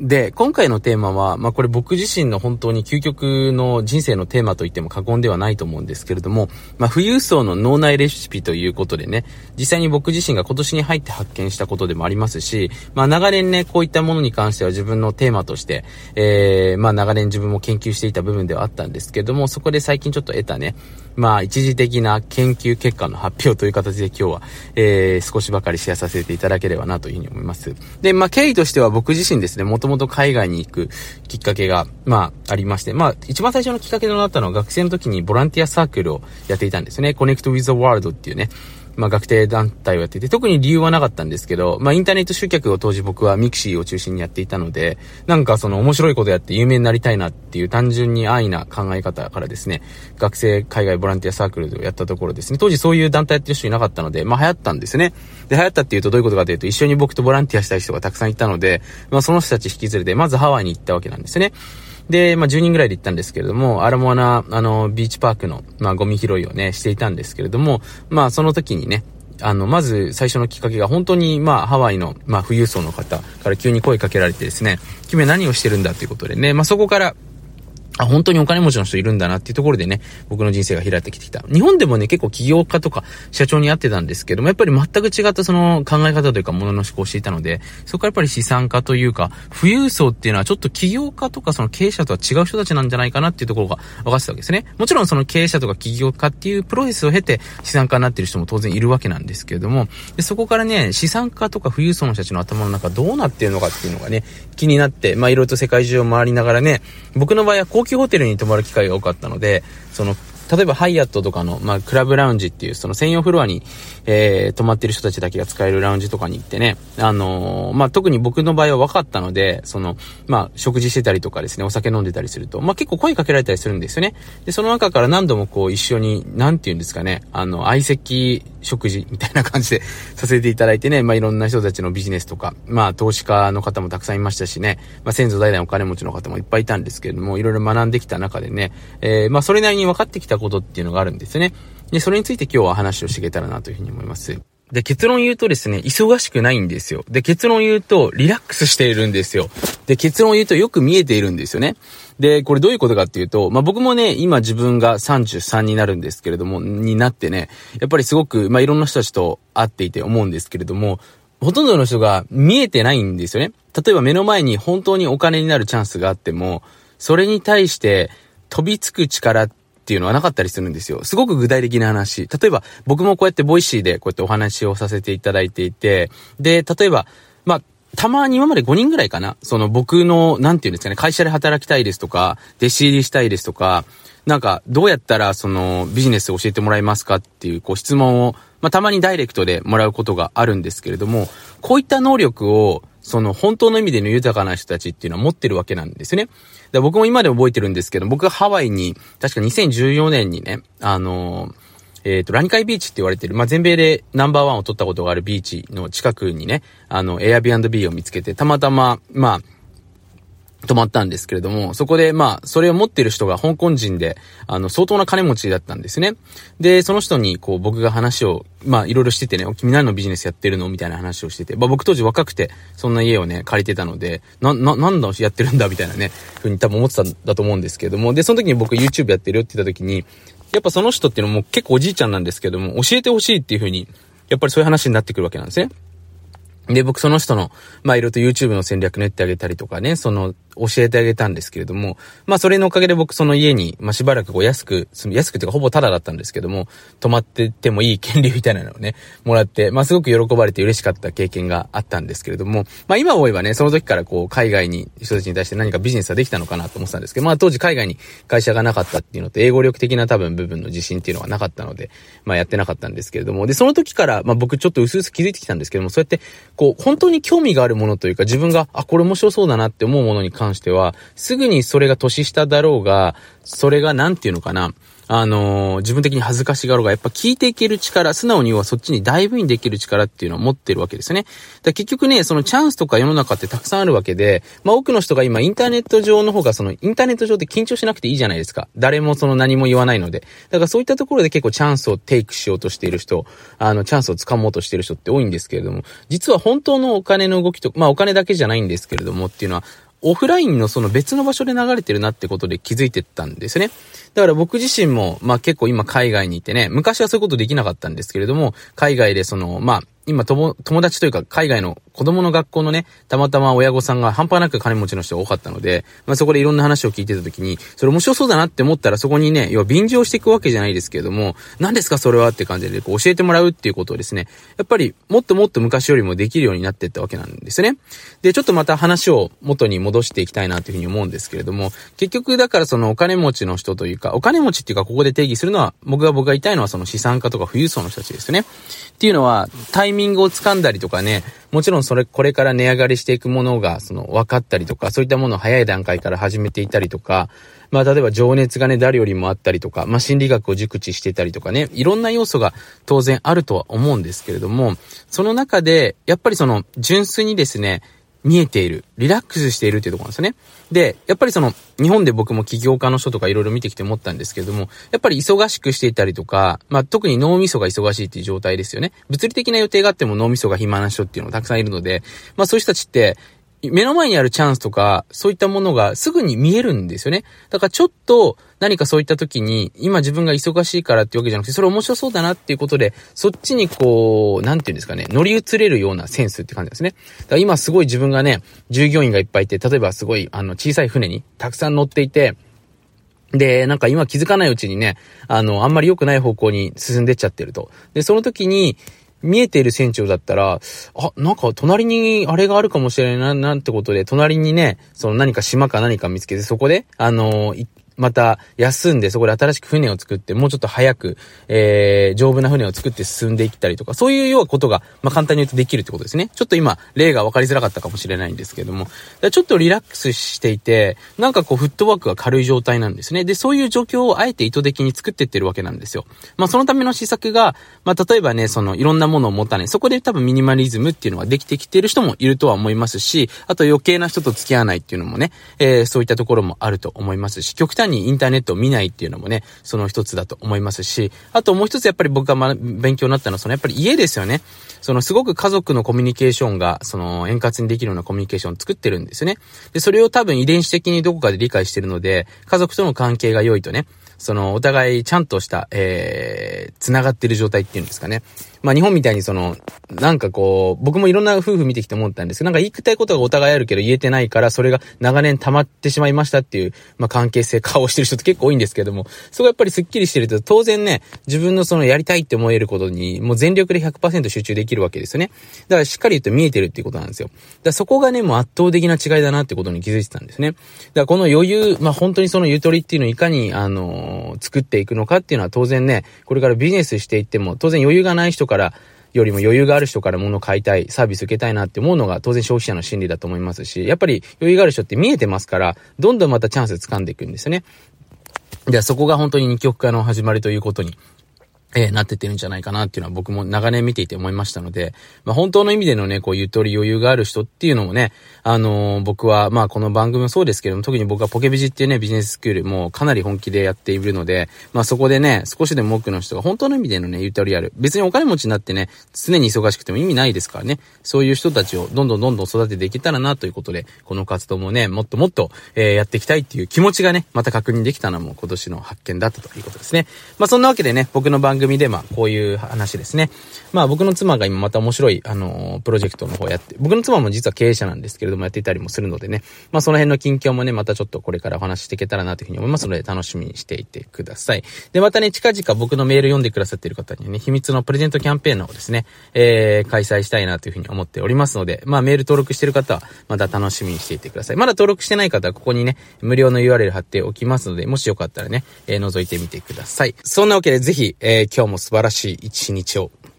で、今回のテーマは、まあこれ僕自身の本当に究極の人生のテーマと言っても過言ではないと思うんですけれども、まあ富裕層の脳内レシピということでね、実際に僕自身が今年に入って発見したことでもありますし、まあ長年ね、こういったものに関しては自分のテーマとして、えー、まあ長年自分も研究していた部分ではあったんですけれども、そこで最近ちょっと得たね、まあ一時的な研究結果の発表という形で今日は、えー、少しばかりシェアさせていただければなというふうに思います。で、まあ経緯としては僕自身ですね、もともと海外に行くきっかけが、まあ、ありまして、まあ、一番最初のきっかけとなったのは学生の時にボランティアサークルをやっていたんですね。Connect with the World っていうね、まあ、学生団体をやっていて、特に理由はなかったんですけど、まあ、インターネット集客を当時僕は mixi を中心にやっていたので、なんかその面白いことやって有名になりたいなっていう単純に安易な考え方からですね、学生海外ボランティアサークルをやったところですね、当時そういう団体やってる人いなかったので、まあ、流行ったんですね。で、流行ったっていうとどういうことかというと、一緒に僕とボランティアしたい人がたくさんいたので、まあ、その人たち引き連れて、まずハワイに行ったわけなんですね。で、まあ、10人ぐらいで行ったんですけれども、アラモアナ、あの、ビーチパークの、まあ、ゴミ拾いをね、していたんですけれども、まあ、その時にね、あの、まず最初のきっかけが本当に、まあ、ハワイの、まあ、富裕層の方から急に声かけられてですね、君は何をしてるんだ？ということでね、まあ、そこから、あ、本当にお金持ちの人いるんだなっていうところでね、僕の人生が開いてきてきた。日本でもね、結構起業家とか社長に会ってたんですけども、やっぱり全く違ったその考え方というか、ものの思考をしていたので、そこからやっぱり資産家というか、富裕層っていうのはちょっと起業家とかその経営者とは違う人たちなんじゃないかなっていうところが分かってたわけですね。もちろんその経営者とか起業家っていうプロセスを経て資産家になってる人も当然いるわけなんですけれども、でそこからね、資産家とか富裕層の人たちの頭の中どうなってるのかっていうのがね、気になって、まあいろいろと世界中を回りながらね、僕の場合は級ホテルに泊まる機会が多かったので、その、例えばハイアットとかの、まあ、クラブラウンジっていう、その専用フロアに、えー、泊まってる人たちだけが使えるラウンジとかに行ってね、あのー、まあ、特に僕の場合は分かったので、その、まあ、食事してたりとかですね、お酒飲んでたりすると、まあ、結構声かけられたりするんですよね。で、その中から何度もこう一緒に、なんて言うんですかね、あの、相席食事みたいな感じでさせていただいてね、まあ、いろんな人たちのビジネスとか、まあ、投資家の方もたくさんいましたしね、まあ、先祖代々お金持ちの方もいっぱいいたんですけれども、いろいろ学んできた中でね、えー、まあ、それなりに分かってきたことっていうのがあるんですね。で、それについて今日は話をしていけたらなというふうに思います。で、結論言うとですね、忙しくないんですよ。で、結論言うと、リラックスしているんですよ。で、結論言うとよく見えているんですよね。で、これどういうことかっていうと、まあ、僕もね、今自分が33になるんですけれども、になってね、やっぱりすごく、まあ、いろんな人たちと会っていて思うんですけれども、ほとんどの人が見えてないんですよね。例えば目の前に本当にお金になるチャンスがあっても、それに対して飛びつく力っっていうのはなかったりするんですよ。すごく具体的な話。例えば、僕もこうやって Voicy でこうやってお話をさせていただいていて、で、例えば、まあ、たまに今まで5人ぐらいかなその僕の、なんていうんですかね、会社で働きたいですとか、弟子入りしたいですとか、なんか、どうやったらそのビジネスを教えてもらえますかっていう、こう質問を、まあ、たまにダイレクトでもらうことがあるんですけれども、こういった能力を、その本当の意味での豊かな人たちっていうのは持ってるわけなんですね。で僕も今でも覚えてるんですけど、僕がハワイに、確か2014年にね、あのえっ、ー、と、ラニカイビーチって言われてる、まあ、全米でナンバーワンを取ったことがあるビーチの近くにね、あの、Airbnb を見つけて、たまたま、まあ、泊まったんですけれども、そこで、まあ、それを持ってる人が香港人で、あの、相当な金持ちだったんですね。で、その人に、こう、僕が話を、まあ、いろいろしててね、君何のビジネスやってるの？みたいな話をしてて、まあ、僕当時若くて、そんな家をね、借りてたので、な、な、なんだやってるんだ？みたいなね、ふうに多分思ってたんだと思うんですけれども、で、その時に僕 YouTube やってるよって言った時に、やっぱその人っていうのも結構おじいちゃんなんですけども、教えてほしいっていうふうに、やっぱりそういう話になってくるわけなんですね。で、僕その人の、まあ、いろいろと YouTube の戦略練ってあげたりとかね、その、教えてあげたんですけれども、まあそれのおかげで僕その家に、まあしばらくこう安く、安くていうかほぼタダだったんですけども、泊まっててもいい権利みたいなのをね、もらって、まあすごく喜ばれて嬉しかった経験があったんですけれども、まあ今思えばね、その時からこう海外に人たちに対して何かビジネスができたのかなと思ってたんですけど、まあ当時海外に会社がなかったっていうのと、英語力的な多分部分の自信っていうのがなかったので、まあやってなかったんですけれども、で、その時から、まあ僕ちょっと薄々気づいてきたんですけども、そうやって、こう、本当に興味があるものというか、自分が、あ、これ面白そうだなって思うものに関しては、すぐにそれが年下だろうが、それがなんていうのかな、あのー、自分的に恥ずかしがろうが、やっぱ聞いていける力、素直にはそっちにダイブインできる力っていうのを持ってるわけですよね。だ結局ね、そのチャンスとか世の中ってたくさんあるわけで、まあ多くの人が今インターネット上の方がそのインターネット上で緊張しなくていいじゃないですか。誰もその何も言わないので。だからそういったところで結構チャンスをテイクしようとしている人、あの、チャンスを掴もうとしている人って多いんですけれども、実は本当のお金の動きと、まあお金だけじゃないんですけれどもっていうのは、オフラインのその別の場所で流れてるなってことで気づいてったんですね。だから僕自身も、まあ結構今海外にいてね、昔はそういうことできなかったんですけれども、海外でその、まあ、今友、友達というか海外の子供の学校のね、たまたま親御さんが半端なく金持ちの人が多かったので、まあそこでいろんな話を聞いてた時に、それ面白そうだなって思ったらそこにね、要は便乗していくわけじゃないですけれども、何ですかそれはって感じでこう教えてもらうっていうことをですね、やっぱりもっともっと昔よりもできるようになっていったわけなんですね。で、ちょっとまた話を元に戻していきたいなというふうに思うんですけれども、結局だからそのお金持ちの人というか、お金持ちっていうかここで定義するのは、僕が僕が言いたいのはその資産家とか富裕層の人たちですよね。っていうのは、タイミングを掴んだりとかね、もちろんそれ、これから値上がりしていくものが、その、分かったりとか、そういったものを早い段階から始めていたりとか、まあ、例えば情熱がね、誰よりもあったりとか、まあ、心理学を熟知してたりとかね、いろんな要素が当然あるとは思うんですけれども、その中で、やっぱりその、純粋にですね、見えている、リラックスしているっていうところなんですよね。で、やっぱりその、日本で僕も起業家の人とかいろいろ見てきて思ったんですけれども、やっぱり忙しくしていたりとか、まあ特に脳みそが忙しいっていう状態ですよね。物理的な予定があっても脳みそが暇な人っていうのがたくさんいるので、まあそういう人たちって、目の前にあるチャンスとか、そういったものがすぐに見えるんですよね。だからちょっと何かそういった時に、今自分が忙しいからってわけじゃなくて、それ面白そうだなっていうことで、そっちにこう、なんていうんですかね、乗り移れるようなセンスって感じですね。だから今すごい自分がね、従業員がいっぱいいて、例えばすごい、あの、小さい船にたくさん乗っていて、で、なんか今気づかないうちにね、あの、あんまり良くない方向に進んでっちゃってると。で、その時に、見えている船長だったら、あ、なんか隣にあれがあるかもしれないな、なんてことで、隣にね、その何か島か何か見つけて、そこで、あのー、また休んでそこで新しく船を作ってもうちょっと早く、えー、丈夫な船を作って進んでいったりとか、そういうようなことが、まあ、簡単に言うとできるってことですね。ちょっと今、例が分かりづらかったかもしれないんですけども、ちょっとリラックスしていて、なんかこうフットワークが軽い状態なんですね。で、そういう状況をあえて意図的に作っていってるわけなんですよ。まあ、そのための施策が、まあ、例えばね、そのいろんなものを持たない。そこで多分ミニマリズムっていうのができてきてる人もいるとは思いますし、あと余計な人と付き合わないっていうのもね、えー、そういったところもあると思いますし、極端にインターネットを見ないっていうのもね、その一つだと思いますし、あともう一つやっぱり僕がま、勉強になったのは、そのやっぱり家ですよね。そのすごく家族のコミュニケーションが、その円滑にできるようなコミュニケーションを作ってるんですよね。で、それを多分遺伝子的にどこかで理解してるので、家族との関係が良いとね、そのお互いちゃんとした、えー、繋がってる状態っていうんですかね。まあ日本みたいにその、なんかこう、僕もいろんな夫婦見てきて思ったんですけど、なんか言いたいことがお互いあるけど言えてないから、それが長年溜まってしまいましたっていう、まあ関係性顔してる人って結構多いんですけども、そこやっぱりスッキリしてると、当然ね、自分のそのやりたいって思えることに、もう全力で100%集中できるわけですよね。だからしっかり言うと見えてるっていうことなんですよ。だからそこがね、もう圧倒的な違いだなってことに気づいてたんですね。だからこの余裕、まあ本当にそのゆとりっていうのをいかに、あの作っていくのかっていうのは当然ね、これからビジネスしていっても、当然余裕がない人から、よりも余裕がある人から物を買いたい、サービス受けたいなって思うのが当然消費者の心理だと思いますし、やっぱり余裕がある人って見えてますから、どんどんまたチャンス掴んでいくんですよね。ではそこが本当に二極化の始まりということにえー、なってってるんじゃないかなっていうのは僕も長年見ていて思いましたので、まあ、本当の意味でのね、こう、ゆとり余裕がある人っていうのもね、あのー、僕は、まあ、この番組もそうですけども、特に僕はポケビジっていうね、ビジネススクールもかなり本気でやっているので、まあ、そこでね、少しでも多くの人が本当の意味でのね、ゆとりある。別にお金持ちになってね、常に忙しくても意味ないですからね、そういう人たちをどんどんどんどん育てていけたらなということで、この活動もね、もっともっと、えー、やっていきたいっていう気持ちがね、また確認できたのも今年の発見だったということですね。まあ、そんなわけでね、僕の番組番組で、まあ、こういう話ですね。まあ僕の妻が今また面白い、あのー、プロジェクトの方やって、僕の妻も実は経営者なんですけれどもやっていたりもするのでね、まあその辺の近況もね、またちょっとこれからお話していけたらなというふうに思いますので楽しみにしていてください。で、またね、近々僕のメール読んでくださっている方にはね、秘密のプレゼントキャンペーンの方ですね、えー、開催したいなというふうに思っておりますので、まあメール登録している方はまた楽しみにしていてください。まだ登録してない方はここにね、無料の URL 貼っておきますので、もしよかったらね、えー、覗いてみてください。そんなわけでぜひ、えー、今日も素晴らしい一日を。